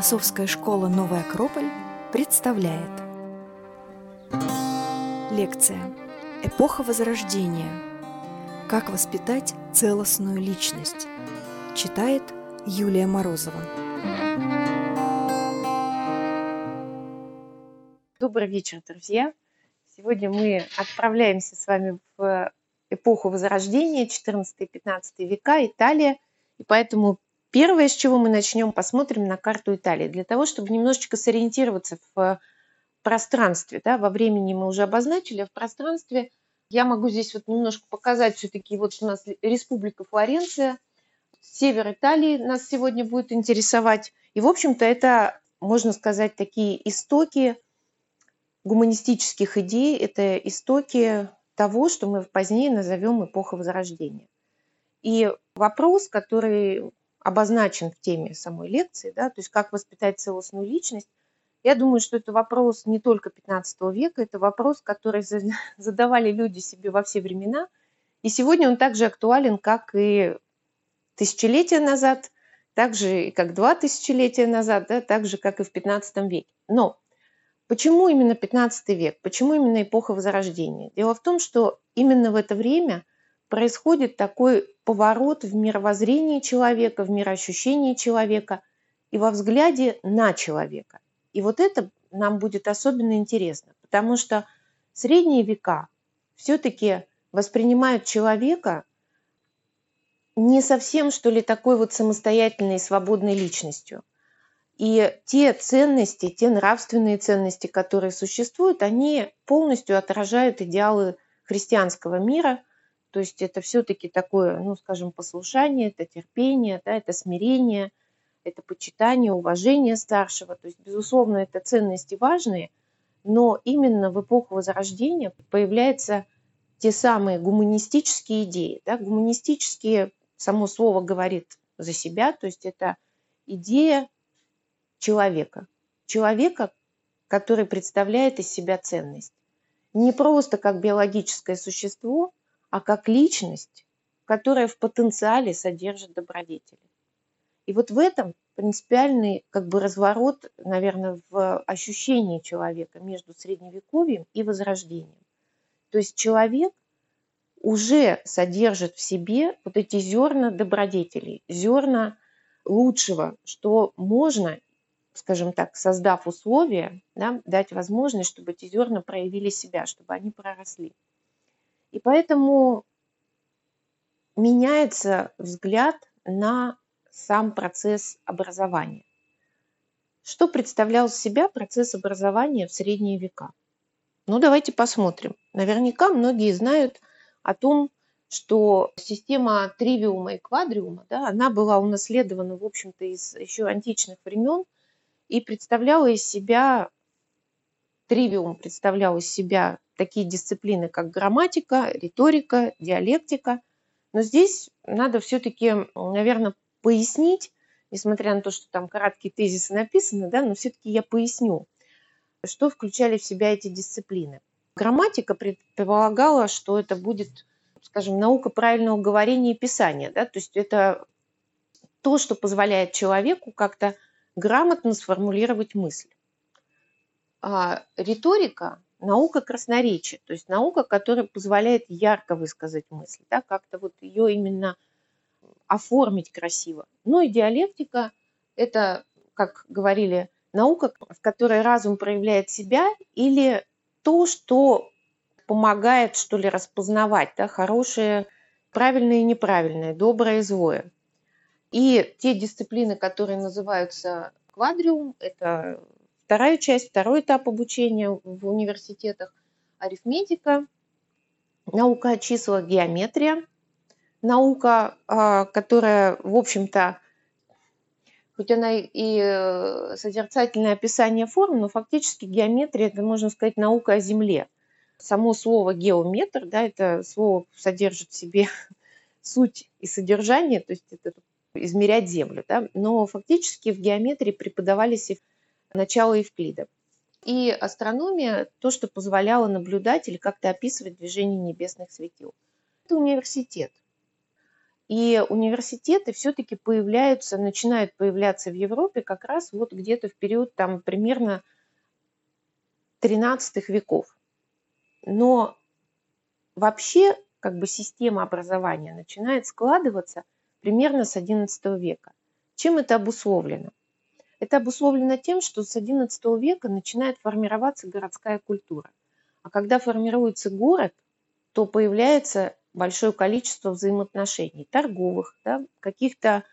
Философская школа «Новый Акрополь» представляет Лекция «Эпоха Возрождения. Как воспитать целостную личность» Читает Юлия Морозова Добрый вечер, друзья! Сегодня мы отправляемся с вами в эпоху Возрождения, 14-15 века, Италия. И поэтому Первое, с чего мы начнем, посмотрим на карту Италии, для того, чтобы немножечко сориентироваться в пространстве. Да, во времени мы уже обозначили, а в пространстве я могу здесь вот немножко показать все-таки, вот у нас Республика Флоренция, север Италии нас сегодня будет интересовать. И, в общем-то, это, можно сказать, такие истоки гуманистических идей, это истоки того, что мы позднее назовем эпохой Возрождения. И вопрос, который обозначен в теме самой лекции, да, то есть как воспитать целостную личность, я думаю, что это вопрос не только 15 века, это вопрос, который задавали люди себе во все времена. И сегодня он также актуален, как и тысячелетия назад, так же как два тысячелетия назад, да, так же, как и в 15 веке. Но почему именно 15 век? Почему именно эпоха Возрождения? Дело в том, что именно в это время происходит такой поворот в мировоззрении человека, в мироощущении человека и во взгляде на человека. И вот это нам будет особенно интересно, потому что средние века все-таки воспринимают человека не совсем, что ли, такой вот самостоятельной и свободной личностью. И те ценности, те нравственные ценности, которые существуют, они полностью отражают идеалы христианского мира – то есть это все-таки такое, ну, скажем, послушание, это терпение, да, это смирение, это почитание, уважение старшего. То есть, безусловно, это ценности важные, но именно в эпоху Возрождения появляются те самые гуманистические идеи. Да? Гуманистические, само слово говорит за себя, то есть это идея человека. Человека, который представляет из себя ценность. Не просто как биологическое существо, а как личность, которая в потенциале содержит добродетели. И вот в этом принципиальный как бы разворот, наверное, в ощущении человека между средневековьем и возрождением. То есть человек уже содержит в себе вот эти зерна добродетелей, зерна лучшего, что можно, скажем так, создав условия, да, дать возможность, чтобы эти зерна проявили себя, чтобы они проросли. И поэтому меняется взгляд на сам процесс образования. Что представлял себя процесс образования в средние века? Ну, давайте посмотрим. Наверняка многие знают о том, что система тривиума и квадриума, да, она была унаследована, в общем-то, из еще античных времен и представляла из себя, тривиум представлял из себя такие дисциплины, как грамматика, риторика, диалектика. Но здесь надо все-таки, наверное, пояснить, несмотря на то, что там краткие тезисы написаны, да, но все-таки я поясню, что включали в себя эти дисциплины. Грамматика предполагала, что это будет, скажем, наука правильного говорения и писания, да, то есть это то, что позволяет человеку как-то грамотно сформулировать мысль. А риторика наука красноречия, то есть наука, которая позволяет ярко высказать мысль, да, как-то вот ее именно оформить красиво. Ну и диалектика – это, как говорили, наука, в которой разум проявляет себя или то, что помогает, что ли, распознавать да, хорошее, правильное и неправильное, доброе и злое. И те дисциплины, которые называются квадриум, это Вторая часть, второй этап обучения в университетах – арифметика, наука о числах, геометрия, наука, а, которая, в общем-то, хоть она и э, созерцательное описание форм, но фактически геометрия – это, можно сказать, наука о Земле. Само слово «геометр», да, это слово содержит в себе суть и содержание, то есть это измерять Землю. Да, но фактически в геометрии преподавались начала Евклида. И астрономия – то, что позволяло наблюдать или как-то описывать движение небесных светил. Это университет. И университеты все-таки появляются, начинают появляться в Европе как раз вот где-то в период там примерно 13 веков. Но вообще как бы система образования начинает складываться примерно с XI века. Чем это обусловлено? Это обусловлено тем, что с XI века начинает формироваться городская культура. А когда формируется город, то появляется большое количество взаимоотношений, торговых, да, каких-то,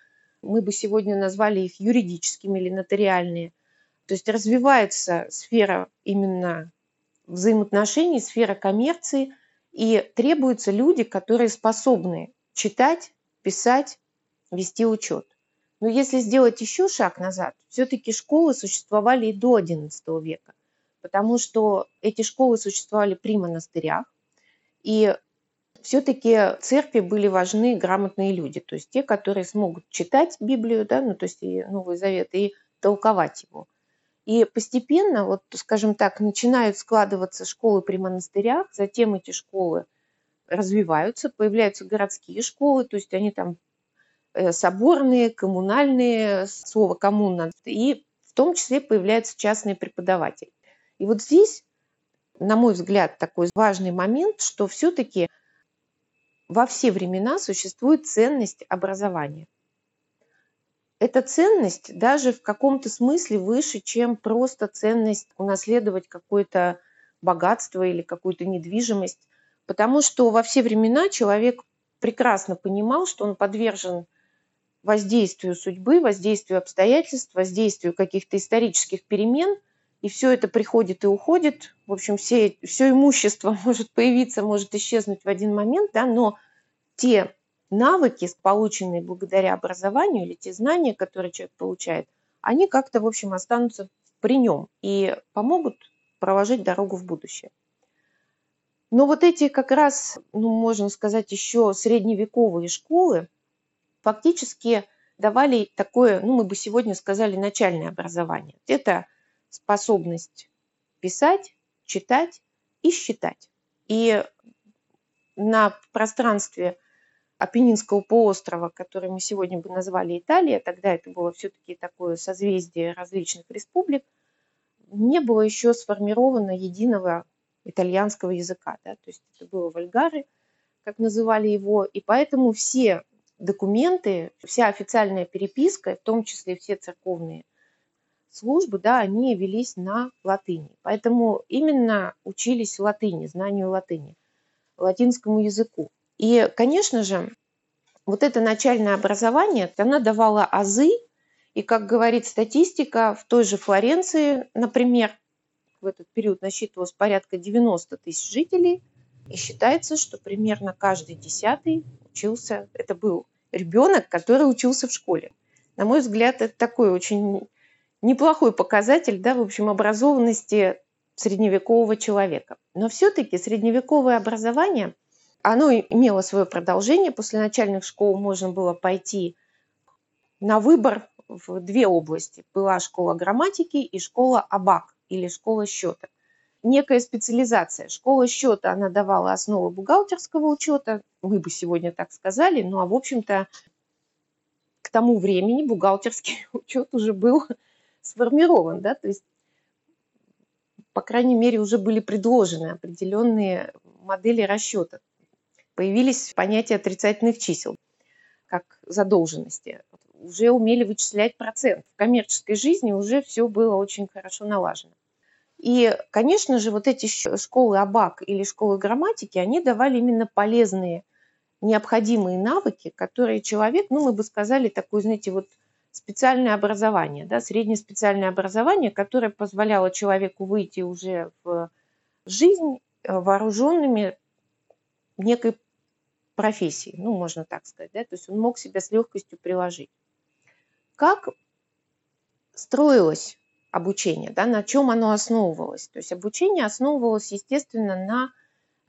мы бы сегодня назвали их юридическими или нотариальные. То есть развивается сфера именно взаимоотношений, сфера коммерции, и требуются люди, которые способны читать, писать, вести учет. Но если сделать еще шаг назад, все-таки школы существовали и до XI века, потому что эти школы существовали при монастырях, и все-таки церкви были важны грамотные люди, то есть те, которые смогут читать Библию, да, ну, то есть и Новый Завет, и толковать его. И постепенно, вот, скажем так, начинают складываться школы при монастырях, затем эти школы развиваются, появляются городские школы, то есть они там соборные, коммунальные, слово коммуна, и в том числе появляются частные преподаватели. И вот здесь, на мой взгляд, такой важный момент, что все-таки во все времена существует ценность образования. Эта ценность даже в каком-то смысле выше, чем просто ценность унаследовать какое-то богатство или какую-то недвижимость, потому что во все времена человек прекрасно понимал, что он подвержен воздействию судьбы, воздействию обстоятельств, воздействию каких-то исторических перемен, и все это приходит и уходит. В общем, все, все имущество может появиться, может исчезнуть в один момент, да, но те навыки, полученные благодаря образованию, или те знания, которые человек получает, они как-то, в общем, останутся при нем и помогут проложить дорогу в будущее. Но вот эти как раз, ну, можно сказать, еще средневековые школы, фактически давали такое, ну, мы бы сегодня сказали, начальное образование. Это способность писать, читать и считать. И на пространстве Апеннинского полуострова, который мы сегодня бы назвали Италия, тогда это было все-таки такое созвездие различных республик, не было еще сформировано единого итальянского языка. Да? То есть это было вальгары, как называли его, и поэтому все документы, вся официальная переписка, в том числе все церковные службы, да, они велись на латыни. Поэтому именно учились латыни, знанию латыни, латинскому языку. И, конечно же, вот это начальное образование, оно давало азы, и, как говорит статистика, в той же Флоренции, например, в этот период насчитывалось порядка 90 тысяч жителей, и считается, что примерно каждый десятый учился, это был ребенок, который учился в школе. На мой взгляд, это такой очень неплохой показатель, да, в общем, образованности средневекового человека. Но все-таки средневековое образование, оно имело свое продолжение. После начальных школ можно было пойти на выбор в две области. Была школа грамматики и школа абак или школа счета некая специализация. Школа счета, она давала основы бухгалтерского учета, мы бы сегодня так сказали, ну а в общем-то к тому времени бухгалтерский учет уже был сформирован, да, то есть по крайней мере, уже были предложены определенные модели расчета. Появились понятия отрицательных чисел, как задолженности. Уже умели вычислять процент. В коммерческой жизни уже все было очень хорошо налажено. И, конечно же, вот эти школы АБАК или школы грамматики, они давали именно полезные, необходимые навыки, которые человек, ну, мы бы сказали, такое, знаете, вот специальное образование, да, среднее специальное образование, которое позволяло человеку выйти уже в жизнь э, вооруженными некой профессией, ну, можно так сказать, да, то есть он мог себя с легкостью приложить. Как строилась обучение, да, на чем оно основывалось. То есть обучение основывалось, естественно, на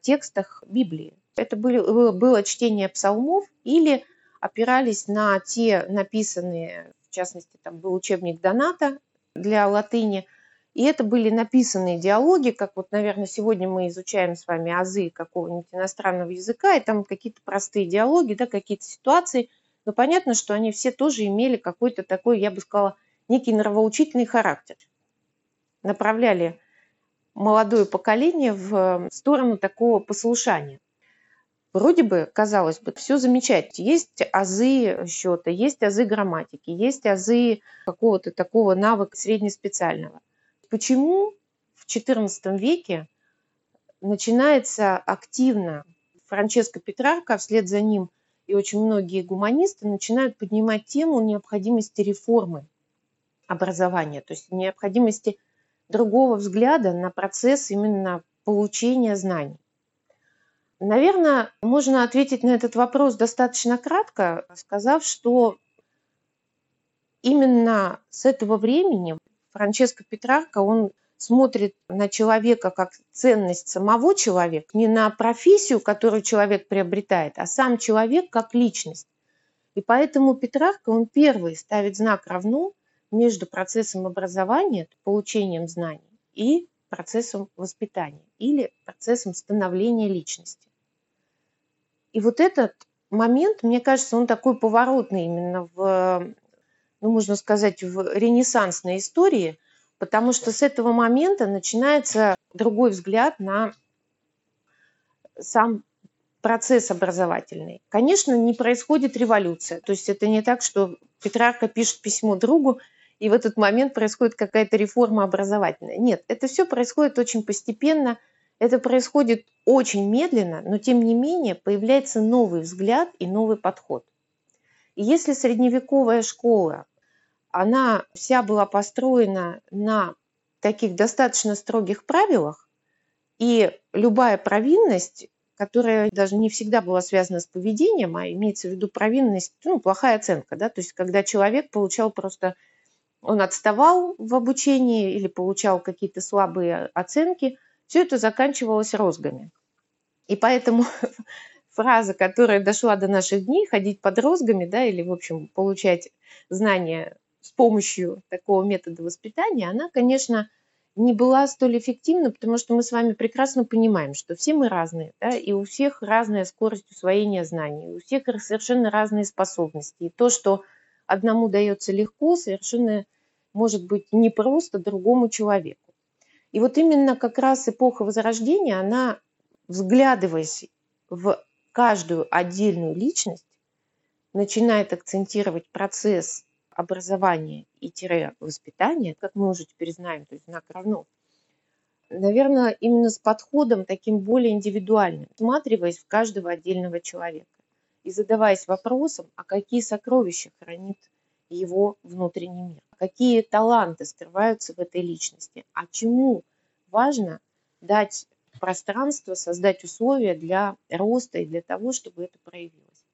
текстах Библии. Это были, было чтение псалмов или опирались на те написанные, в частности, там был учебник Доната для латыни, И это были написанные диалоги, как вот, наверное, сегодня мы изучаем с вами азы какого-нибудь иностранного языка, и там какие-то простые диалоги, да, какие-то ситуации. Но понятно, что они все тоже имели какой-то такой, я бы сказала, некий нравоучительный характер. Направляли молодое поколение в сторону такого послушания. Вроде бы, казалось бы, все замечательно. Есть азы счета, есть азы грамматики, есть азы какого-то такого навыка среднеспециального. Почему в XIV веке начинается активно Франческо Петрарка, а вслед за ним и очень многие гуманисты начинают поднимать тему необходимости реформы образования, то есть необходимости другого взгляда на процесс именно получения знаний. Наверное, можно ответить на этот вопрос достаточно кратко, сказав, что именно с этого времени Франческо Петрарка, он смотрит на человека как ценность самого человека, не на профессию, которую человек приобретает, а сам человек как личность. И поэтому Петрарка, он первый ставит знак равно между процессом образования, получением знаний, и процессом воспитания или процессом становления личности. И вот этот момент, мне кажется, он такой поворотный именно в, ну, можно сказать, в ренессансной истории, потому что с этого момента начинается другой взгляд на сам процесс образовательный. Конечно, не происходит революция. То есть это не так, что Петрарка пишет письмо другу, и в этот момент происходит какая-то реформа образовательная. Нет, это все происходит очень постепенно, это происходит очень медленно, но тем не менее появляется новый взгляд и новый подход. И если средневековая школа, она вся была построена на таких достаточно строгих правилах, и любая провинность, которая даже не всегда была связана с поведением, а имеется в виду провинность, ну, плохая оценка, да, то есть когда человек получал просто он отставал в обучении или получал какие-то слабые оценки, все это заканчивалось розгами. И поэтому фраза, которая дошла до наших дней, ходить под розгами, да, или, в общем, получать знания с помощью такого метода воспитания, она, конечно, не была столь эффективна, потому что мы с вами прекрасно понимаем, что все мы разные, да, и у всех разная скорость усвоения знаний, у всех совершенно разные способности. И то, что одному дается легко, совершенно может быть непросто другому человеку. И вот именно как раз эпоха Возрождения, она, взглядываясь в каждую отдельную личность, начинает акцентировать процесс образования и тире воспитания, как мы уже теперь знаем, то есть знак равно, наверное, именно с подходом таким более индивидуальным, всматриваясь в каждого отдельного человека и задаваясь вопросом, а какие сокровища хранит его внутренний мир, какие таланты скрываются в этой личности, а чему важно дать пространство, создать условия для роста и для того, чтобы это проявилось.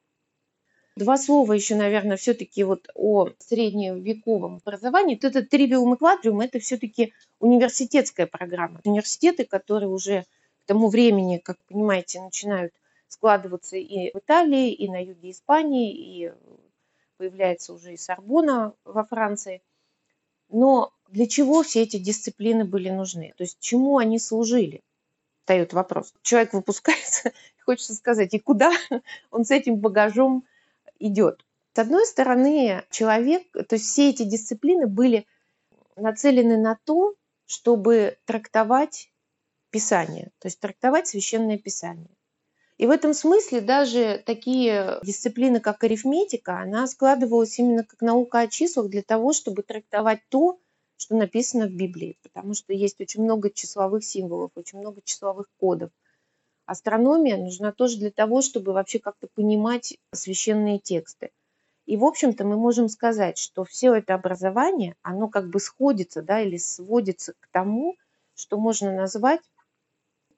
Два слова еще, наверное, все-таки вот о средневековом образовании. Вот этот тривиум и квадриум – это все-таки университетская программа. Университеты, которые уже к тому времени, как понимаете, начинают складываться и в Италии, и на юге Испании, и появляется уже и Сорбона во Франции. Но для чего все эти дисциплины были нужны? То есть чему они служили? Встает вопрос. Человек выпускается, хочется сказать, и куда он с этим багажом идет? С одной стороны, человек, то есть все эти дисциплины были нацелены на то, чтобы трактовать Писание, то есть трактовать священное Писание. И в этом смысле даже такие дисциплины, как арифметика, она складывалась именно как наука о числах для того, чтобы трактовать то, что написано в Библии, потому что есть очень много числовых символов, очень много числовых кодов. Астрономия нужна тоже для того, чтобы вообще как-то понимать священные тексты. И, в общем-то, мы можем сказать, что все это образование, оно как бы сходится да, или сводится к тому, что можно назвать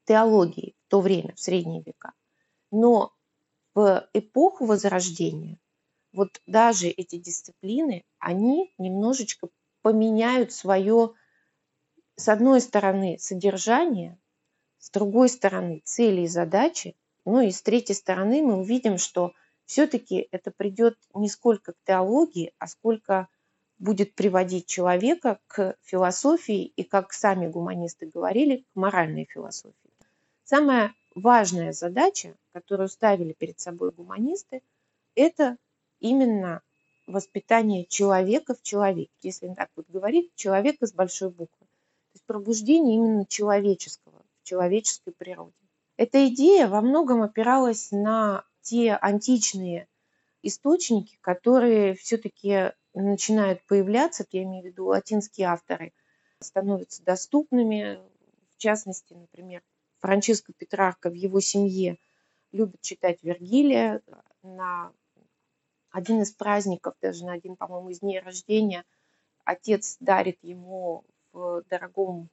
теологией в то время, в средние века. Но в эпоху Возрождения вот даже эти дисциплины, они немножечко поменяют свое, с одной стороны, содержание, с другой стороны, цели и задачи, ну и с третьей стороны мы увидим, что все-таки это придет не сколько к теологии, а сколько будет приводить человека к философии и, как сами гуманисты говорили, к моральной философии. Самая важная задача, которую ставили перед собой гуманисты, это именно воспитание человека в человеке. Если так вот говорить, человека с большой буквы. То есть пробуждение именно человеческого в человеческой природе. Эта идея во многом опиралась на те античные источники, которые все-таки начинают появляться, я имею в виду латинские авторы, становятся доступными. В частности, например, Франческо Петрарко в его семье любит читать Вергилия. На один из праздников, даже на один, по-моему, из дней рождения, отец дарит ему в дорогом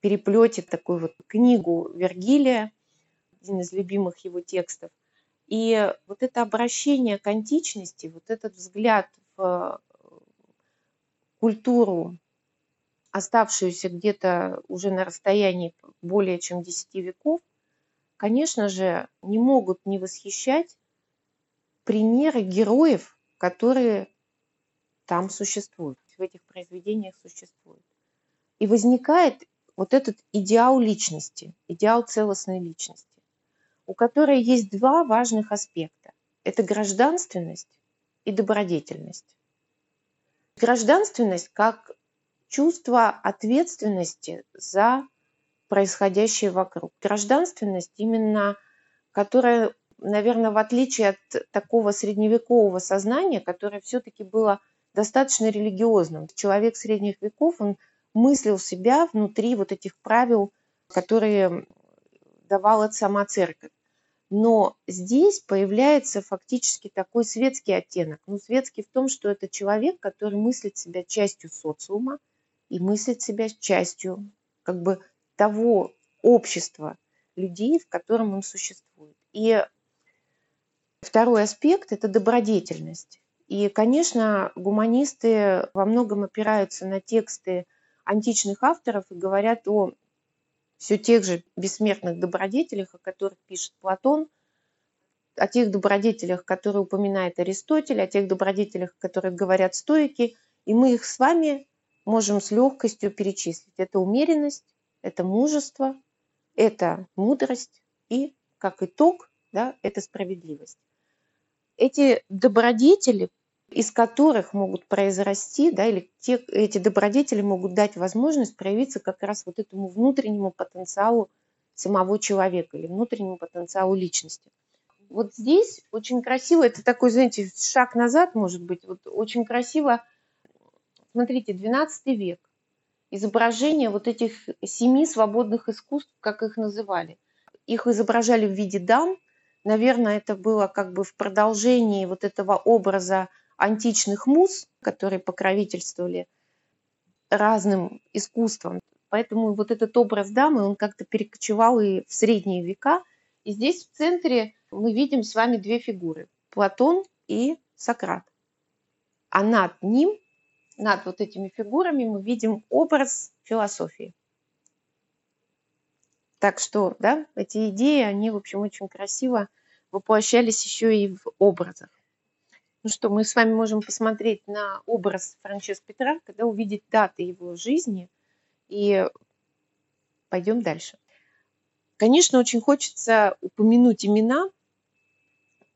переплете такую вот книгу Вергилия, один из любимых его текстов. И вот это обращение к античности, вот этот взгляд в культуру, оставшуюся где-то уже на расстоянии более чем 10 веков, конечно же, не могут не восхищать примеры героев, которые там существуют, в этих произведениях существуют. И возникает вот этот идеал личности, идеал целостной личности, у которой есть два важных аспекта. Это гражданственность и добродетельность. Гражданственность как чувство ответственности за происходящее вокруг. Гражданственность именно, которая, наверное, в отличие от такого средневекового сознания, которое все-таки было достаточно религиозным. Человек средних веков, он мыслил себя внутри вот этих правил, которые давала сама церковь. Но здесь появляется фактически такой светский оттенок. Ну, светский в том, что это человек, который мыслит себя частью социума и мыслит себя частью как бы того общества людей, в котором он существует. И второй аспект – это добродетельность. И, конечно, гуманисты во многом опираются на тексты античных авторов и говорят о все тех же бессмертных добродетелях, о которых пишет Платон, о тех добродетелях, которые упоминает Аристотель, о тех добродетелях, о которых говорят стоики, и мы их с вами можем с легкостью перечислить. Это умеренность, это мужество, это мудрость и, как итог, да, это справедливость. Эти добродетели из которых могут произрасти, да, или те, эти добродетели могут дать возможность проявиться как раз вот этому внутреннему потенциалу самого человека или внутреннему потенциалу личности. Вот здесь очень красиво, это такой, знаете, шаг назад, может быть, вот очень красиво, смотрите, 12 век, изображение вот этих семи свободных искусств, как их называли. Их изображали в виде дам, наверное, это было как бы в продолжении вот этого образа античных муз, которые покровительствовали разным искусствам. Поэтому вот этот образ дамы, он как-то перекочевал и в средние века. И здесь в центре мы видим с вами две фигуры – Платон и Сократ. А над ним, над вот этими фигурами мы видим образ философии. Так что, да, эти идеи, они, в общем, очень красиво воплощались еще и в образах. Ну что, мы с вами можем посмотреть на образ Франческо Петрарко, да, увидеть даты его жизни и пойдем дальше. Конечно, очень хочется упомянуть имена,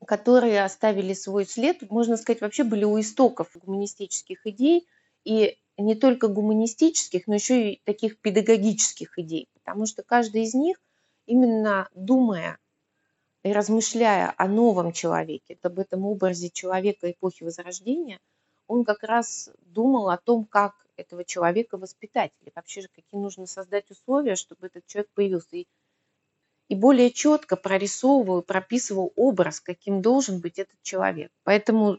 которые оставили свой след, можно сказать, вообще были у истоков гуманистических идей, и не только гуманистических, но еще и таких педагогических идей, потому что каждый из них, именно думая и размышляя о новом человеке, об этом образе человека эпохи Возрождения, он как раз думал о том, как этого человека воспитать, или вообще же какие нужно создать условия, чтобы этот человек появился. И, и более четко прорисовывал, прописывал образ, каким должен быть этот человек. Поэтому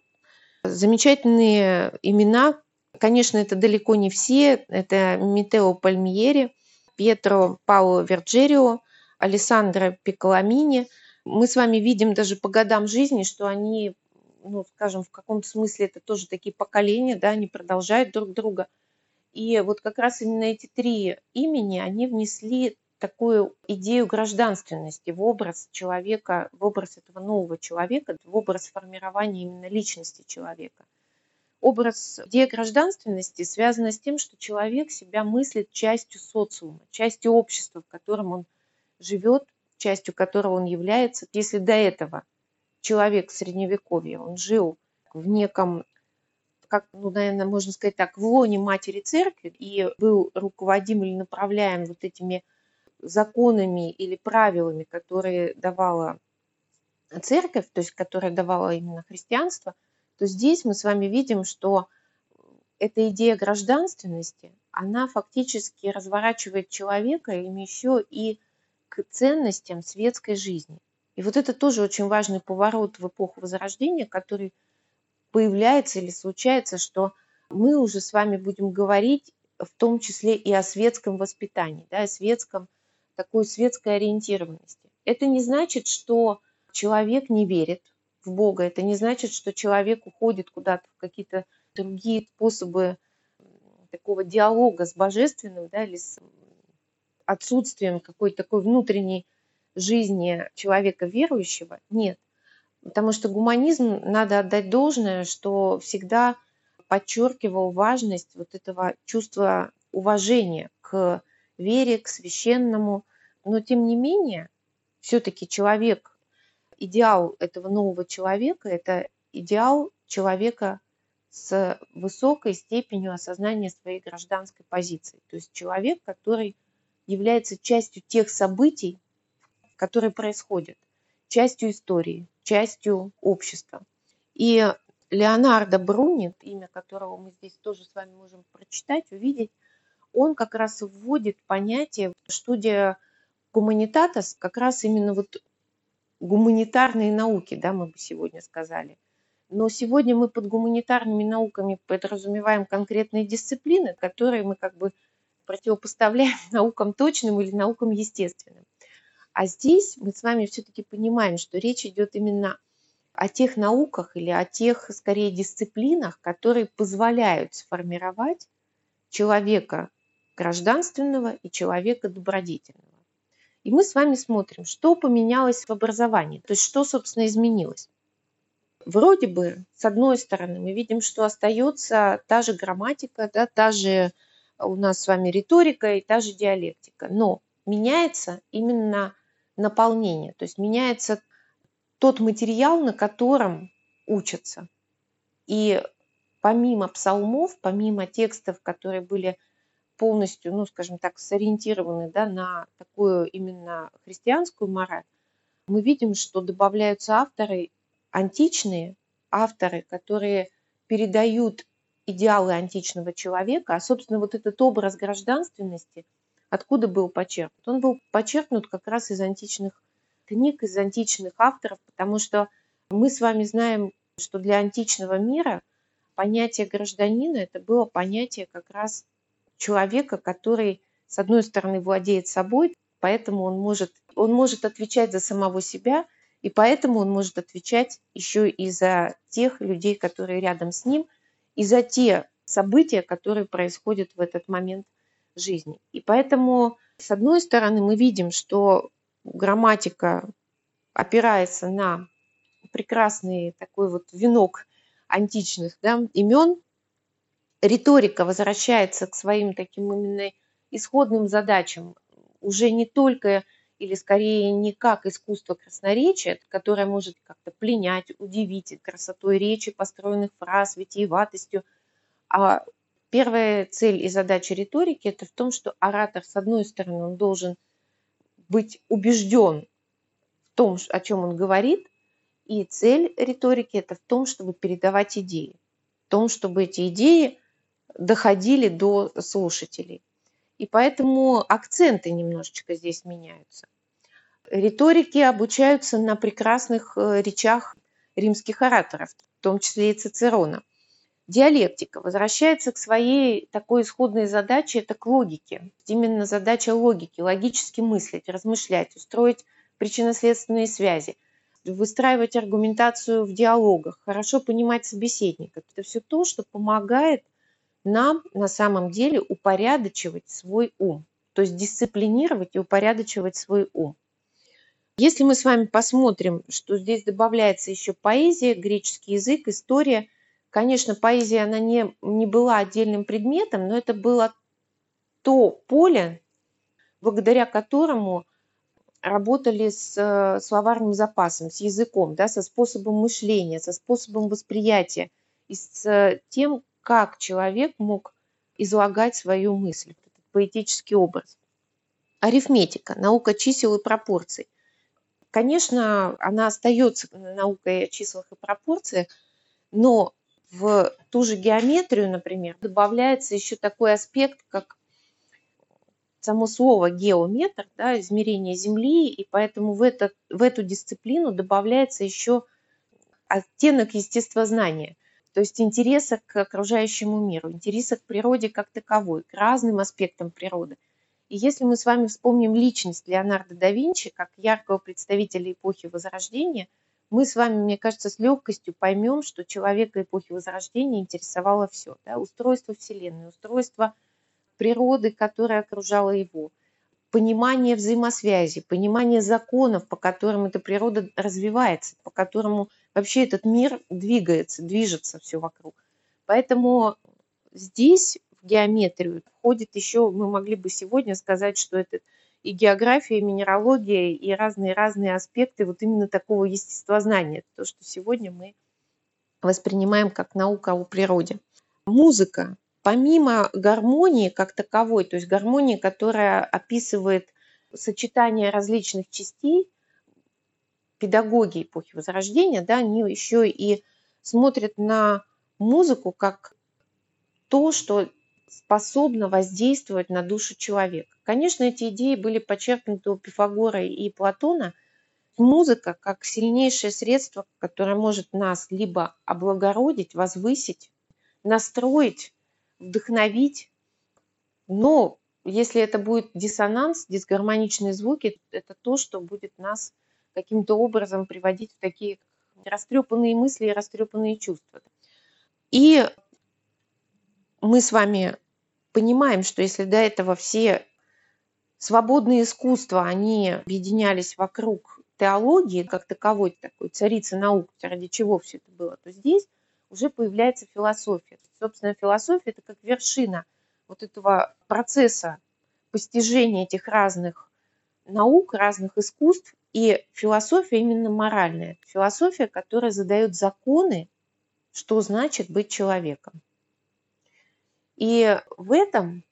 замечательные имена, конечно, это далеко не все, это Митео Пальмиери, Пьетро Пауло Верджерио, Алессандро Пиколамини – мы с вами видим даже по годам жизни, что они, ну, скажем, в каком-то смысле это тоже такие поколения, да, они продолжают друг друга. И вот как раз именно эти три имени, они внесли такую идею гражданственности в образ человека, в образ этого нового человека, в образ формирования именно личности человека. образ идея гражданственности связана с тем, что человек себя мыслит частью социума, частью общества, в котором он живет, частью которого он является. Если до этого человек Средневековье, он жил в неком, как, ну, наверное, можно сказать так, в лоне матери церкви и был руководим или направляем вот этими законами или правилами, которые давала церковь, то есть которая давала именно христианство, то здесь мы с вами видим, что эта идея гражданственности, она фактически разворачивает человека еще и к ценностям светской жизни. И вот это тоже очень важный поворот в эпоху Возрождения, который появляется или случается, что мы уже с вами будем говорить в том числе и о светском воспитании, да, о светском, такой светской ориентированности. Это не значит, что человек не верит в Бога, это не значит, что человек уходит куда-то в какие-то другие способы такого диалога с божественным, да, или с отсутствием какой-то такой внутренней жизни человека верующего. Нет. Потому что гуманизм, надо отдать должное, что всегда подчеркивал важность вот этого чувства уважения к вере, к священному. Но тем не менее, все-таки человек идеал этого нового человека – это идеал человека с высокой степенью осознания своей гражданской позиции. То есть человек, который является частью тех событий, которые происходят, частью истории, частью общества. И Леонардо Брунит, имя которого мы здесь тоже с вами можем прочитать, увидеть, он как раз вводит понятие, студия гуманитатас, как раз именно вот гуманитарные науки, да, мы бы сегодня сказали. Но сегодня мы под гуманитарными науками подразумеваем конкретные дисциплины, которые мы как бы противопоставляем наукам точным или наукам естественным. А здесь мы с вами все-таки понимаем, что речь идет именно о тех науках или о тех, скорее, дисциплинах, которые позволяют сформировать человека гражданственного и человека добродетельного. И мы с вами смотрим, что поменялось в образовании, то есть что, собственно, изменилось. Вроде бы, с одной стороны, мы видим, что остается та же грамматика, да, та же у нас с вами риторика и та же диалектика, но меняется именно наполнение, то есть меняется тот материал, на котором учатся. И помимо псалмов, помимо текстов, которые были полностью, ну, скажем так, сориентированы да, на такую именно христианскую мораль, мы видим, что добавляются авторы античные, авторы, которые передают идеалы античного человека, а, собственно, вот этот образ гражданственности, откуда был почерпнут? Он был почерпнут как раз из античных книг, из античных авторов, потому что мы с вами знаем, что для античного мира понятие гражданина – это было понятие как раз человека, который, с одной стороны, владеет собой, поэтому он может, он может отвечать за самого себя, и поэтому он может отвечать еще и за тех людей, которые рядом с ним, и за те события, которые происходят в этот момент жизни. И поэтому, с одной стороны, мы видим, что грамматика опирается на прекрасный такой вот венок античных да, имен, риторика возвращается к своим таким именно исходным задачам, уже не только или скорее не как искусство красноречия, которое может как-то пленять, удивить красотой речи, построенных фраз, витиеватостью. А первая цель и задача риторики – это в том, что оратор, с одной стороны, он должен быть убежден в том, о чем он говорит, и цель риторики – это в том, чтобы передавать идеи, в том, чтобы эти идеи доходили до слушателей. И поэтому акценты немножечко здесь меняются. Риторики обучаются на прекрасных э, речах римских ораторов, в том числе и Цицерона. Диалектика возвращается к своей такой исходной задаче, это к логике. Именно задача логики, логически мыслить, размышлять, устроить причинно-следственные связи, выстраивать аргументацию в диалогах, хорошо понимать собеседника. Это все то, что помогает – нам на самом деле упорядочивать свой ум, то есть дисциплинировать и упорядочивать свой ум. Если мы с вами посмотрим, что здесь добавляется еще поэзия, греческий язык, история, Конечно, поэзия, она не, не была отдельным предметом, но это было то поле, благодаря которому работали с э, словарным запасом, с языком, да, со способом мышления, со способом восприятия и с тем, как человек мог излагать свою мысль, этот поэтический образ. Арифметика, наука чисел и пропорций. Конечно, она остается наукой о числах и пропорциях, но в ту же геометрию, например, добавляется еще такой аспект, как само слово геометр, да, измерение Земли, и поэтому в, это, в эту дисциплину добавляется еще оттенок естествознания, то есть интереса к окружающему миру, интереса к природе как таковой, к разным аспектам природы. И если мы с вами вспомним личность Леонардо да Винчи как яркого представителя эпохи Возрождения, мы с вами, мне кажется, с легкостью поймем, что человека эпохи Возрождения интересовало все. Да? Устройство Вселенной, устройство природы, которая окружала его, понимание взаимосвязи, понимание законов, по которым эта природа развивается, по которому вообще этот мир двигается, движется все вокруг. Поэтому здесь в геометрию входит еще, мы могли бы сегодня сказать, что это и география, и минералогия, и разные-разные аспекты вот именно такого естествознания, то, что сегодня мы воспринимаем как наука о природе. Музыка помимо гармонии как таковой, то есть гармонии, которая описывает сочетание различных частей, педагоги эпохи Возрождения, да, они еще и смотрят на музыку как то, что способно воздействовать на душу человека. Конечно, эти идеи были подчеркнуты у Пифагора и Платона. Музыка как сильнейшее средство, которое может нас либо облагородить, возвысить, настроить вдохновить. Но если это будет диссонанс, дисгармоничные звуки, это то, что будет нас каким-то образом приводить в такие растрепанные мысли и растрепанные чувства. И мы с вами понимаем, что если до этого все свободные искусства, они объединялись вокруг теологии как таковой, такой царицы наук, ради чего все это было, то здесь уже появляется философия. Собственно, философия – это как вершина вот этого процесса постижения этих разных наук, разных искусств. И философия именно моральная. Философия, которая задает законы, что значит быть человеком. И в этом,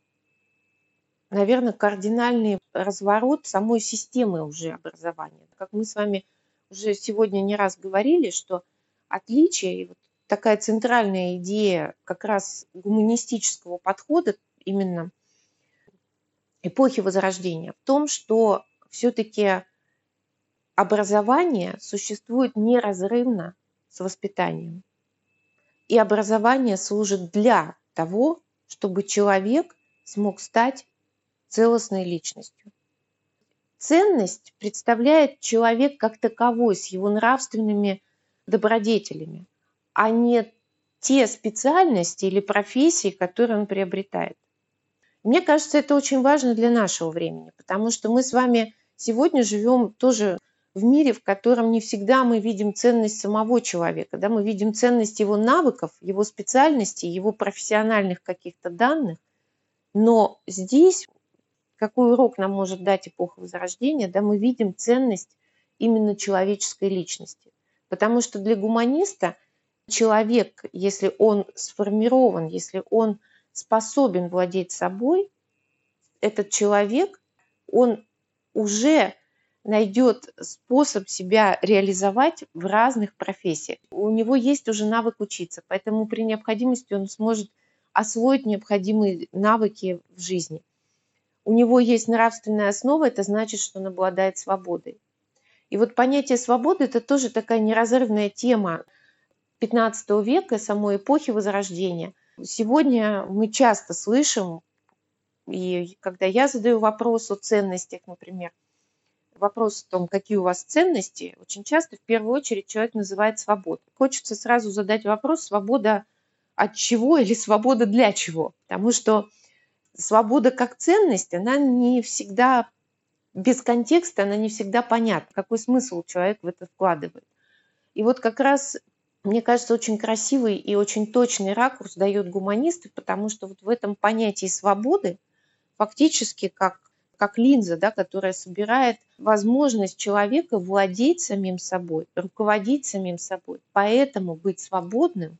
наверное, кардинальный разворот самой системы уже образования. Как мы с вами уже сегодня не раз говорили, что отличие и вот такая центральная идея как раз гуманистического подхода именно эпохи Возрождения в том, что все-таки образование существует неразрывно с воспитанием. И образование служит для того, чтобы человек смог стать целостной личностью. Ценность представляет человек как таковой с его нравственными добродетелями а не те специальности или профессии, которые он приобретает. Мне кажется, это очень важно для нашего времени, потому что мы с вами сегодня живем тоже в мире, в котором не всегда мы видим ценность самого человека, да, мы видим ценность его навыков, его специальностей, его профессиональных каких-то данных, но здесь какой урок нам может дать эпоха Возрождения, да, мы видим ценность именно человеческой личности. Потому что для гуманиста человек, если он сформирован, если он способен владеть собой, этот человек, он уже найдет способ себя реализовать в разных профессиях. У него есть уже навык учиться, поэтому при необходимости он сможет освоить необходимые навыки в жизни. У него есть нравственная основа, это значит, что он обладает свободой. И вот понятие свободы – это тоже такая неразрывная тема 15 века, самой эпохи Возрождения. Сегодня мы часто слышим, и когда я задаю вопрос о ценностях, например, вопрос о том, какие у вас ценности, очень часто в первую очередь человек называет свободу. Хочется сразу задать вопрос, свобода от чего или свобода для чего? Потому что свобода как ценность, она не всегда без контекста, она не всегда понятна, какой смысл человек в это вкладывает. И вот как раз мне кажется, очень красивый и очень точный ракурс дает гуманисты, потому что вот в этом понятии свободы фактически как, как линза, да, которая собирает возможность человека владеть самим собой, руководить самим собой. Поэтому быть свободным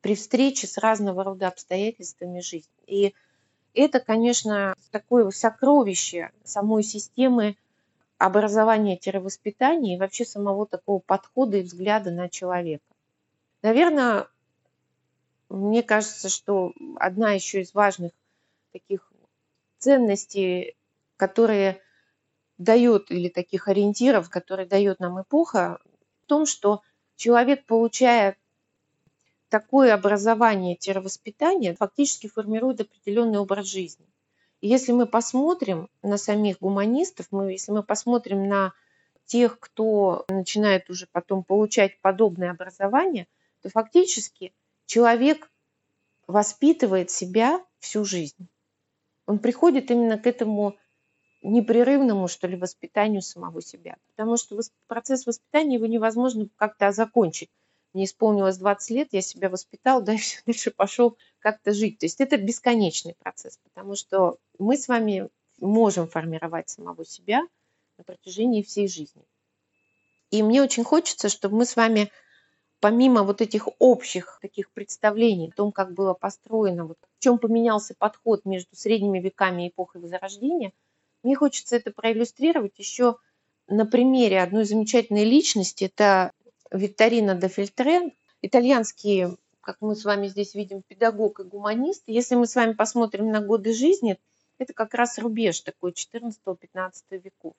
при встрече с разного рода обстоятельствами жизни. И это, конечно, такое сокровище самой системы образования-воспитания и вообще самого такого подхода и взгляда на человека. Наверное, мне кажется, что одна еще из важных таких ценностей, которые дает, или таких ориентиров, которые дает нам эпоха, в том, что человек, получая такое образование-воспитание, фактически формирует определенный образ жизни. И если мы посмотрим на самих гуманистов, мы, если мы посмотрим на тех, кто начинает уже потом получать подобное образование – то фактически человек воспитывает себя всю жизнь. Он приходит именно к этому непрерывному, что ли, воспитанию самого себя. Потому что процесс воспитания его невозможно как-то закончить. Мне исполнилось 20 лет, я себя воспитал, да, и все дальше пошел как-то жить. То есть это бесконечный процесс, потому что мы с вами можем формировать самого себя на протяжении всей жизни. И мне очень хочется, чтобы мы с вами помимо вот этих общих таких представлений о том, как было построено, вот в чем поменялся подход между средними веками и эпохой Возрождения, мне хочется это проиллюстрировать еще на примере одной замечательной личности. Это Викторина де Фильтре, итальянский, как мы с вами здесь видим, педагог и гуманист. Если мы с вами посмотрим на годы жизни, это как раз рубеж такой 14-15 веков.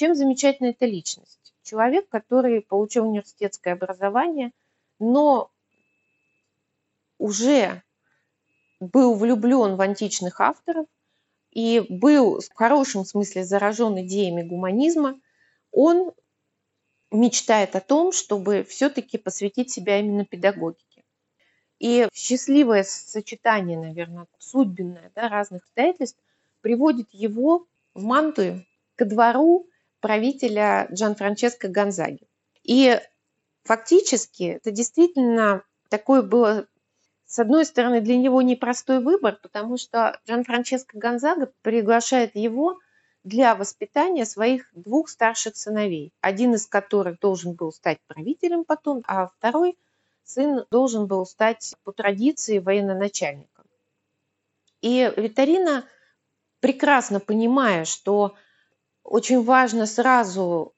Чем замечательна эта личность? Человек, который получил университетское образование, но уже был влюблен в античных авторов и был в хорошем смысле заражен идеями гуманизма, он мечтает о том, чтобы все-таки посвятить себя именно педагогике. И счастливое сочетание, наверное, судьбенное да, разных обстоятельств приводит его в Мантую, ко двору правителя Джан Франческо Гонзаги. И фактически это действительно такое было, с одной стороны, для него непростой выбор, потому что Джан Франческо Гонзага приглашает его для воспитания своих двух старших сыновей, один из которых должен был стать правителем потом, а второй сын должен был стать по традиции военноначальником. И Витарина, прекрасно понимая, что очень важно сразу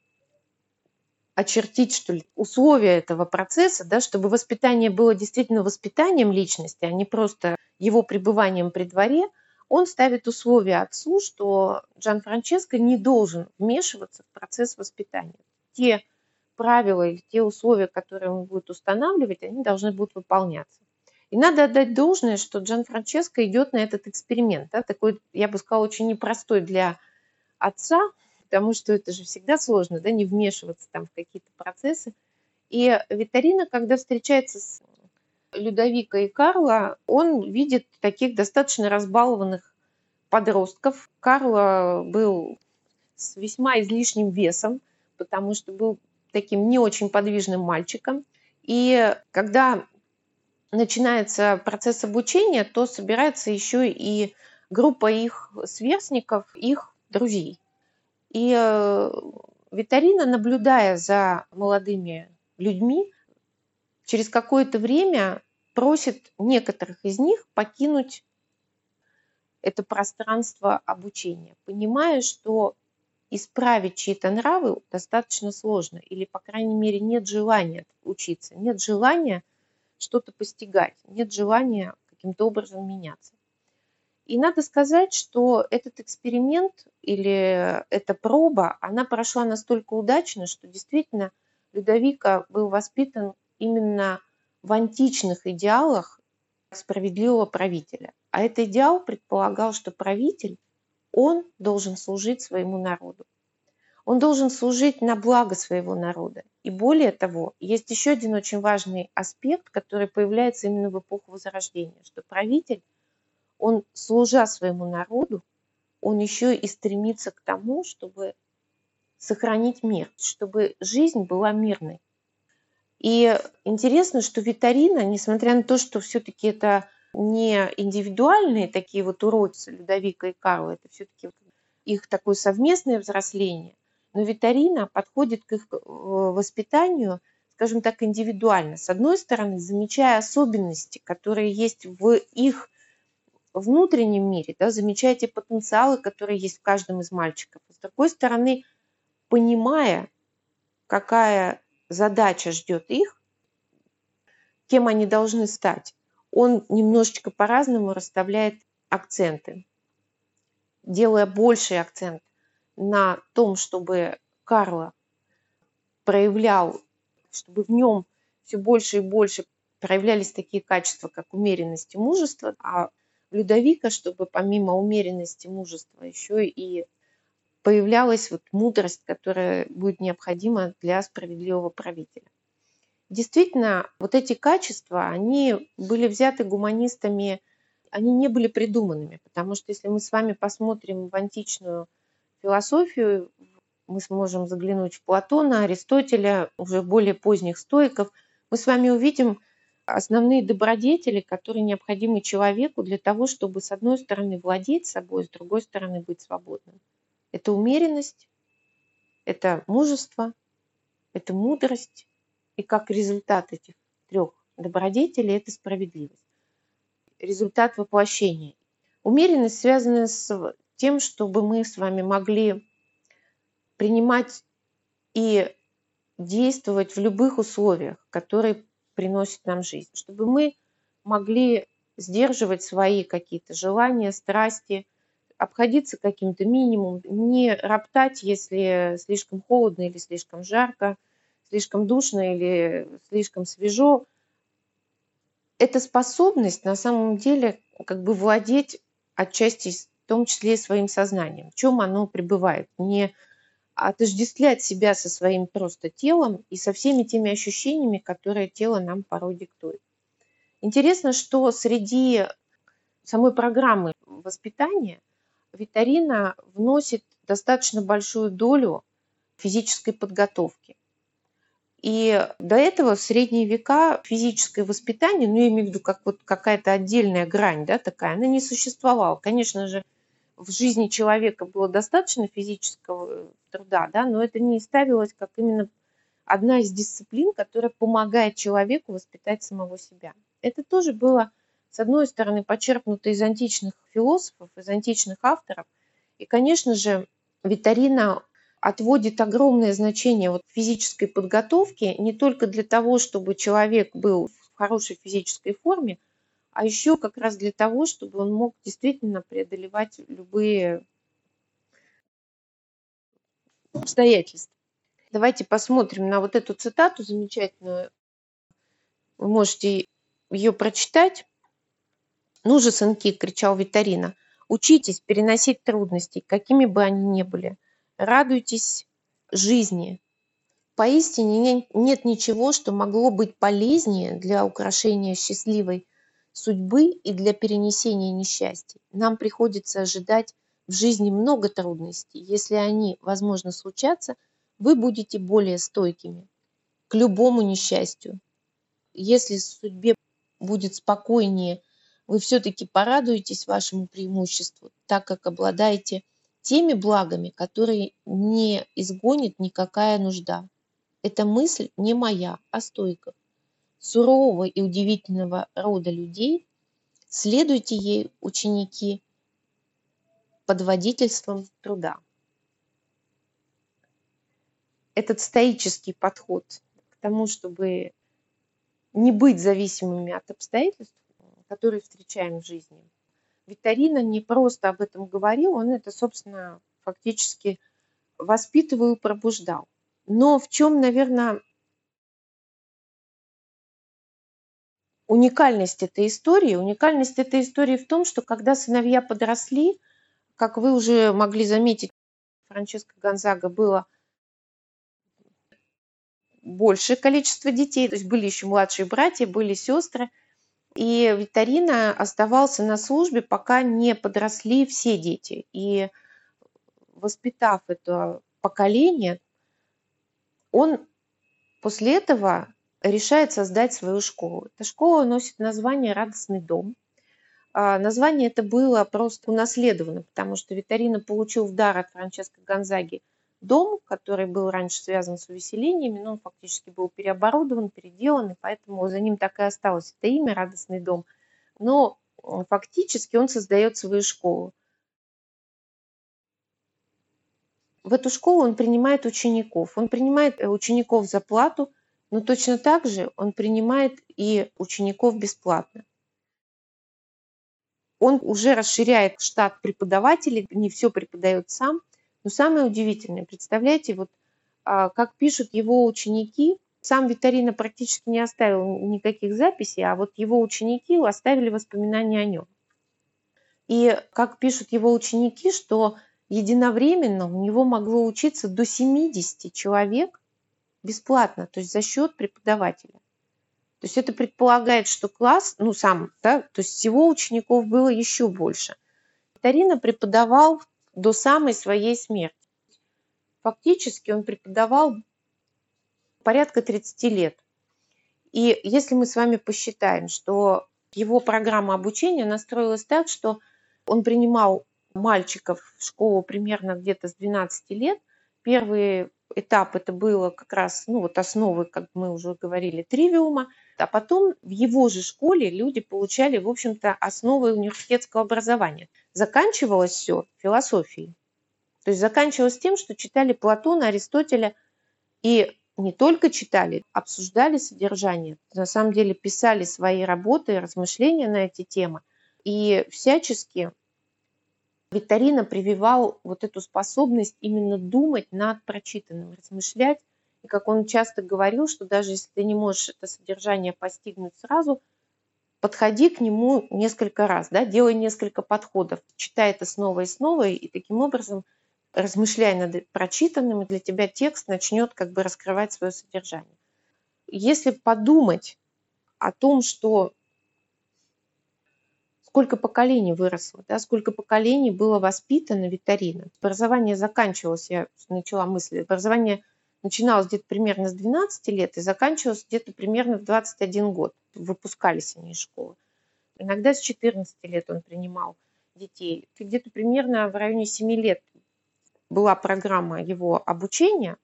очертить, что ли, условия этого процесса, да, чтобы воспитание было действительно воспитанием личности, а не просто его пребыванием при дворе, он ставит условия отцу, что Джан Франческо не должен вмешиваться в процесс воспитания. Те правила и те условия, которые он будет устанавливать, они должны будут выполняться. И надо отдать должное, что Джан Франческо идет на этот эксперимент. Да, такой, я бы сказала, очень непростой для отца, потому что это же всегда сложно, да, не вмешиваться там в какие-то процессы. И Витарина, когда встречается с Людовика и Карла, он видит таких достаточно разбалованных подростков. Карла был с весьма излишним весом, потому что был таким не очень подвижным мальчиком. И когда начинается процесс обучения, то собирается еще и группа их сверстников, их друзей. И э, Витарина, наблюдая за молодыми людьми, через какое-то время просит некоторых из них покинуть это пространство обучения, понимая, что исправить чьи-то нравы достаточно сложно, или, по крайней мере, нет желания учиться, нет желания что-то постигать, нет желания каким-то образом меняться. И надо сказать, что этот эксперимент или эта проба, она прошла настолько удачно, что действительно Людовика был воспитан именно в античных идеалах справедливого правителя. А этот идеал предполагал, что правитель, он должен служить своему народу. Он должен служить на благо своего народа. И более того, есть еще один очень важный аспект, который появляется именно в эпоху Возрождения, что правитель он, служа своему народу, он еще и стремится к тому, чтобы сохранить мир, чтобы жизнь была мирной. И интересно, что Витарина, несмотря на то, что все-таки это не индивидуальные такие вот уроки Людовика и Карла, это все-таки их такое совместное взросление, но Витарина подходит к их э, воспитанию, скажем так, индивидуально. С одной стороны, замечая особенности, которые есть в их внутреннем мире, да, замечая те потенциалы, которые есть в каждом из мальчиков. С другой стороны, понимая, какая задача ждет их, кем они должны стать, он немножечко по-разному расставляет акценты, делая больший акцент на том, чтобы Карла проявлял, чтобы в нем все больше и больше проявлялись такие качества, как умеренность и мужество, а Людовика, чтобы помимо умеренности, мужества еще и появлялась вот мудрость, которая будет необходима для справедливого правителя. Действительно, вот эти качества, они были взяты гуманистами, они не были придуманными, потому что если мы с вами посмотрим в античную философию, мы сможем заглянуть в Платона, Аристотеля, уже более поздних стоиков, мы с вами увидим основные добродетели, которые необходимы человеку для того, чтобы с одной стороны владеть собой, с другой стороны быть свободным. Это умеренность, это мужество, это мудрость. И как результат этих трех добродетелей – это справедливость. Результат воплощения. Умеренность связана с тем, чтобы мы с вами могли принимать и действовать в любых условиях, которые приносит нам жизнь, чтобы мы могли сдерживать свои какие-то желания, страсти, обходиться каким-то минимумом, не роптать, если слишком холодно или слишком жарко, слишком душно или слишком свежо. Эта способность на самом деле как бы владеть отчасти, в том числе и своим сознанием. В чем оно пребывает? Не отождествлять себя со своим просто телом и со всеми теми ощущениями, которые тело нам порой диктует. Интересно, что среди самой программы воспитания викторина вносит достаточно большую долю физической подготовки. И до этого в средние века физическое воспитание, ну я имею в виду как вот какая-то отдельная грань, да, такая, она не существовала. Конечно же, в жизни человека было достаточно физического труда, да, но это не ставилось как именно одна из дисциплин, которая помогает человеку воспитать самого себя. Это тоже было, с одной стороны, почерпнуто из античных философов, из античных авторов. И, конечно же, Витарина отводит огромное значение вот физической подготовке не только для того, чтобы человек был в хорошей физической форме, а еще как раз для того, чтобы он мог действительно преодолевать любые обстоятельств. Давайте посмотрим на вот эту цитату замечательную. Вы можете ее прочитать. «Ну же, сынки!» – кричал Витарина. «Учитесь переносить трудности, какими бы они ни были. Радуйтесь жизни. Поистине нет ничего, что могло быть полезнее для украшения счастливой судьбы и для перенесения несчастий. Нам приходится ожидать в жизни много трудностей. Если они, возможно, случатся, вы будете более стойкими к любому несчастью. Если судьбе будет спокойнее, вы все-таки порадуетесь вашему преимуществу, так как обладаете теми благами, которые не изгонит никакая нужда. Эта мысль не моя, а стойков сурового и удивительного рода людей, следуйте ей, ученики, под водительством труда. Этот стоический подход к тому, чтобы не быть зависимыми от обстоятельств, которые встречаем в жизни. Викторина не просто об этом говорил, он это, собственно, фактически воспитывал и пробуждал. Но в чем, наверное, уникальность этой истории. Уникальность этой истории в том, что когда сыновья подросли, как вы уже могли заметить, Франческо Гонзага было большее количество детей, то есть были еще младшие братья, были сестры. И Витарина оставался на службе, пока не подросли все дети. И воспитав это поколение, он после этого решает создать свою школу. Эта школа носит название «Радостный дом». А название это было просто унаследовано, потому что Витарина получил в дар от Франческо Гонзаги дом, который был раньше связан с увеселениями, но он фактически был переоборудован, переделан, и поэтому за ним так и осталось это имя «Радостный дом». Но фактически он создает свою школу. В эту школу он принимает учеников. Он принимает э, учеников за плату, но точно так же он принимает и учеников бесплатно. Он уже расширяет штат преподавателей, не все преподает сам. Но самое удивительное, представляете, вот а, как пишут его ученики, сам Витарина практически не оставил никаких записей, а вот его ученики оставили воспоминания о нем. И как пишут его ученики, что единовременно у него могло учиться до 70 человек бесплатно, то есть за счет преподавателя. То есть это предполагает, что класс, ну сам, да, то есть всего учеников было еще больше. Тарина преподавал до самой своей смерти. Фактически он преподавал порядка 30 лет. И если мы с вами посчитаем, что его программа обучения настроилась так, что он принимал мальчиков в школу примерно где-то с 12 лет. Первый этап это было как раз, ну вот основы, как мы уже говорили, тривиума. А потом в его же школе люди получали, в общем-то, основы университетского образования. Заканчивалось все философией. То есть заканчивалось тем, что читали Платона, Аристотеля и не только читали, обсуждали содержание, на самом деле писали свои работы, размышления на эти темы и всячески Викторина прививал вот эту способность именно думать над прочитанным, размышлять. И как он часто говорил, что даже если ты не можешь это содержание постигнуть сразу, подходи к нему несколько раз, да, делай несколько подходов, читай это снова и снова, и таким образом, размышляя над прочитанным, для тебя текст начнет как бы раскрывать свое содержание. Если подумать о том, что сколько поколений выросло, да, сколько поколений было воспитано Витарина. Образование заканчивалось, я начала мысль, образование начиналось где-то примерно с 12 лет и заканчивалось где-то примерно в 21 год. Выпускались они из школы. Иногда с 14 лет он принимал детей. Где-то примерно в районе 7 лет была программа его обучения.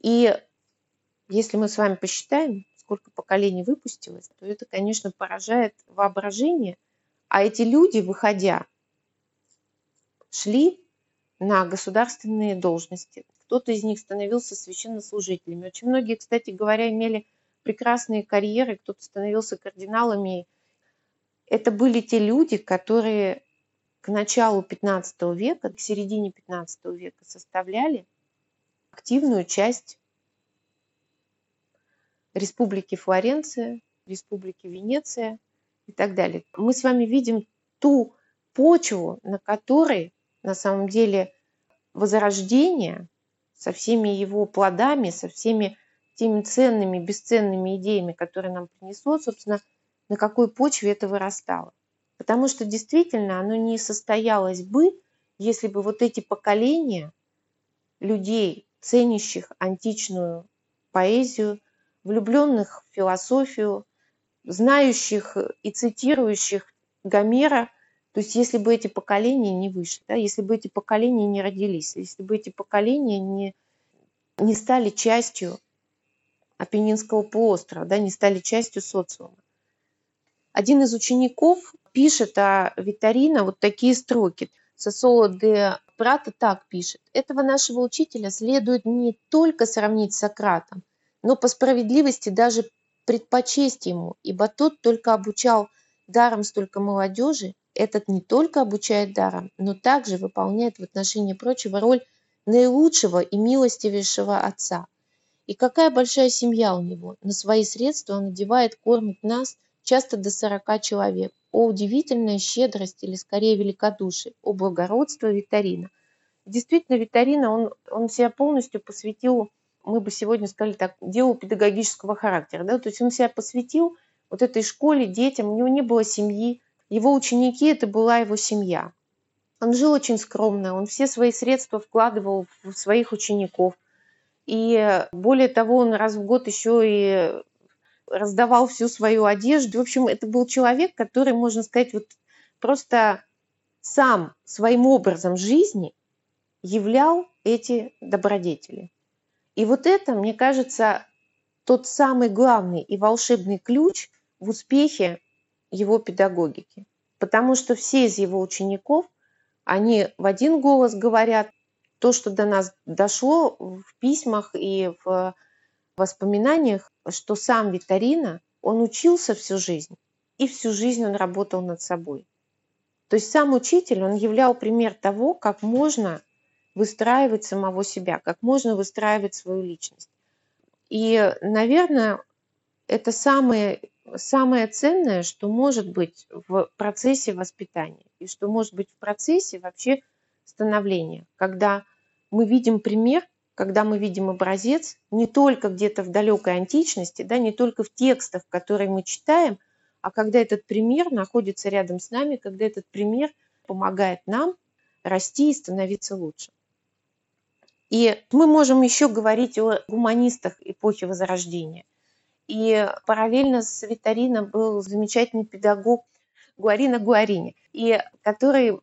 И если мы с вами посчитаем, сколько поколений выпустилось, то это, конечно, поражает воображение – а эти люди, выходя, шли на государственные должности. Кто-то из них становился священнослужителями. Очень многие, кстати говоря, имели прекрасные карьеры, кто-то становился кардиналами. Это были те люди, которые к началу 15 века, к середине 15 века составляли активную часть Республики Флоренция, Республики Венеция – и так далее. Мы с вами видим ту почву, на которой на самом деле возрождение со всеми его плодами, со всеми теми ценными, бесценными идеями, которые нам принесло, собственно, на какой почве это вырастало. Потому что действительно оно не состоялось бы, если бы вот эти поколения людей, ценящих античную поэзию, влюбленных в философию, знающих и цитирующих Гомера, то есть если бы эти поколения не вышли, да, если бы эти поколения не родились, если бы эти поколения не, не стали частью Апеннинского полуострова, да, не стали частью социума. Один из учеников пишет о Витарино вот такие строки. Сосоло де Прата так пишет. Этого нашего учителя следует не только сравнить с Сократом, но по справедливости даже предпочесть ему, ибо тот только обучал даром столько молодежи, этот не только обучает даром, но также выполняет в отношении прочего роль наилучшего и милостивейшего отца. И какая большая семья у него. На свои средства он одевает, кормит нас, часто до 40 человек. О удивительная щедрость или скорее великодушие, о благородство Витарина. Действительно, Витарина, он, он себя полностью посвятил мы бы сегодня сказали так, делу педагогического характера. Да? То есть он себя посвятил вот этой школе, детям, у него не было семьи, его ученики – это была его семья. Он жил очень скромно, он все свои средства вкладывал в своих учеников. И более того, он раз в год еще и раздавал всю свою одежду. В общем, это был человек, который, можно сказать, вот просто сам своим образом жизни являл эти добродетели. И вот это, мне кажется, тот самый главный и волшебный ключ в успехе его педагогики. Потому что все из его учеников, они в один голос говорят то, что до нас дошло в письмах и в воспоминаниях, что сам Витарина, он учился всю жизнь, и всю жизнь он работал над собой. То есть сам учитель, он являл пример того, как можно выстраивать самого себя, как можно выстраивать свою личность. И, наверное, это самое, самое ценное, что может быть в процессе воспитания и что может быть в процессе вообще становления, когда мы видим пример, когда мы видим образец не только где-то в далекой античности, да, не только в текстах, которые мы читаем, а когда этот пример находится рядом с нами, когда этот пример помогает нам расти и становиться лучше. И мы можем еще говорить о гуманистах эпохи Возрождения. И параллельно с Витарино был замечательный педагог Гуарина Гуарини, и который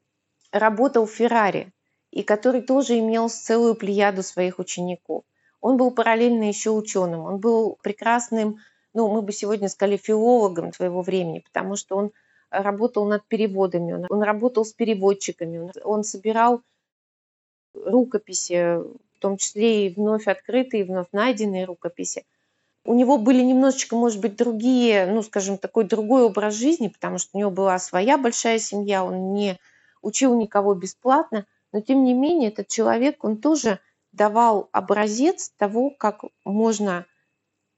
работал в Феррари, и который тоже имел целую плеяду своих учеников. Он был параллельно еще ученым, он был прекрасным, ну, мы бы сегодня сказали, филологом своего времени, потому что он работал над переводами, он, он работал с переводчиками, он, он собирал рукописи, в том числе и вновь открытые, и вновь найденные рукописи. У него были немножечко, может быть, другие, ну, скажем, такой другой образ жизни, потому что у него была своя большая семья, он не учил никого бесплатно, но тем не менее этот человек, он тоже давал образец того, как можно,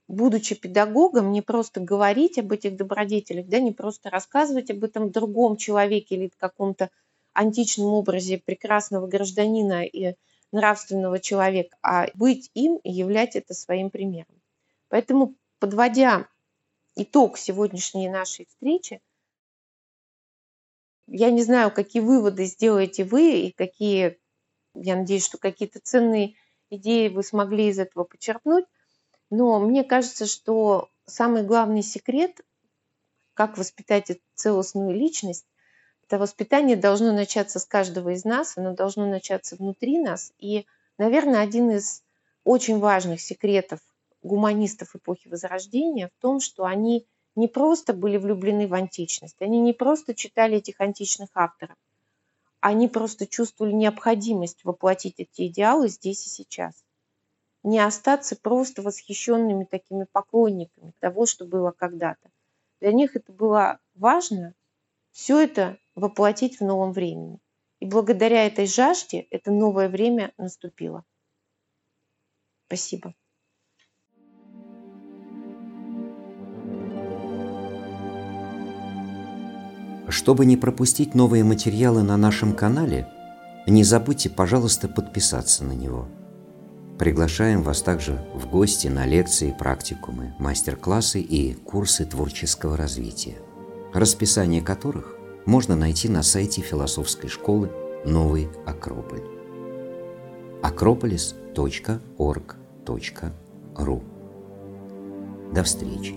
будучи педагогом, не просто говорить об этих добродетелях, да, не просто рассказывать об этом другом человеке или каком-то античном образе прекрасного гражданина и нравственного человека, а быть им и являть это своим примером. Поэтому, подводя итог сегодняшней нашей встречи, я не знаю, какие выводы сделаете вы и какие, я надеюсь, что какие-то ценные идеи вы смогли из этого почерпнуть, но мне кажется, что самый главный секрет, как воспитать целостную личность, это воспитание должно начаться с каждого из нас, оно должно начаться внутри нас. И, наверное, один из очень важных секретов гуманистов эпохи Возрождения в том, что они не просто были влюблены в античность, они не просто читали этих античных авторов, они просто чувствовали необходимость воплотить эти идеалы здесь и сейчас. Не остаться просто восхищенными такими поклонниками того, что было когда-то. Для них это было важно, все это воплотить в новом времени. И благодаря этой жажде это новое время наступило. Спасибо. Чтобы не пропустить новые материалы на нашем канале, не забудьте, пожалуйста, подписаться на него. Приглашаем вас также в гости на лекции, практикумы, мастер-классы и курсы творческого развития, расписание которых можно найти на сайте философской школы «Новый Акрополь» акрополис.орг.ру До встречи!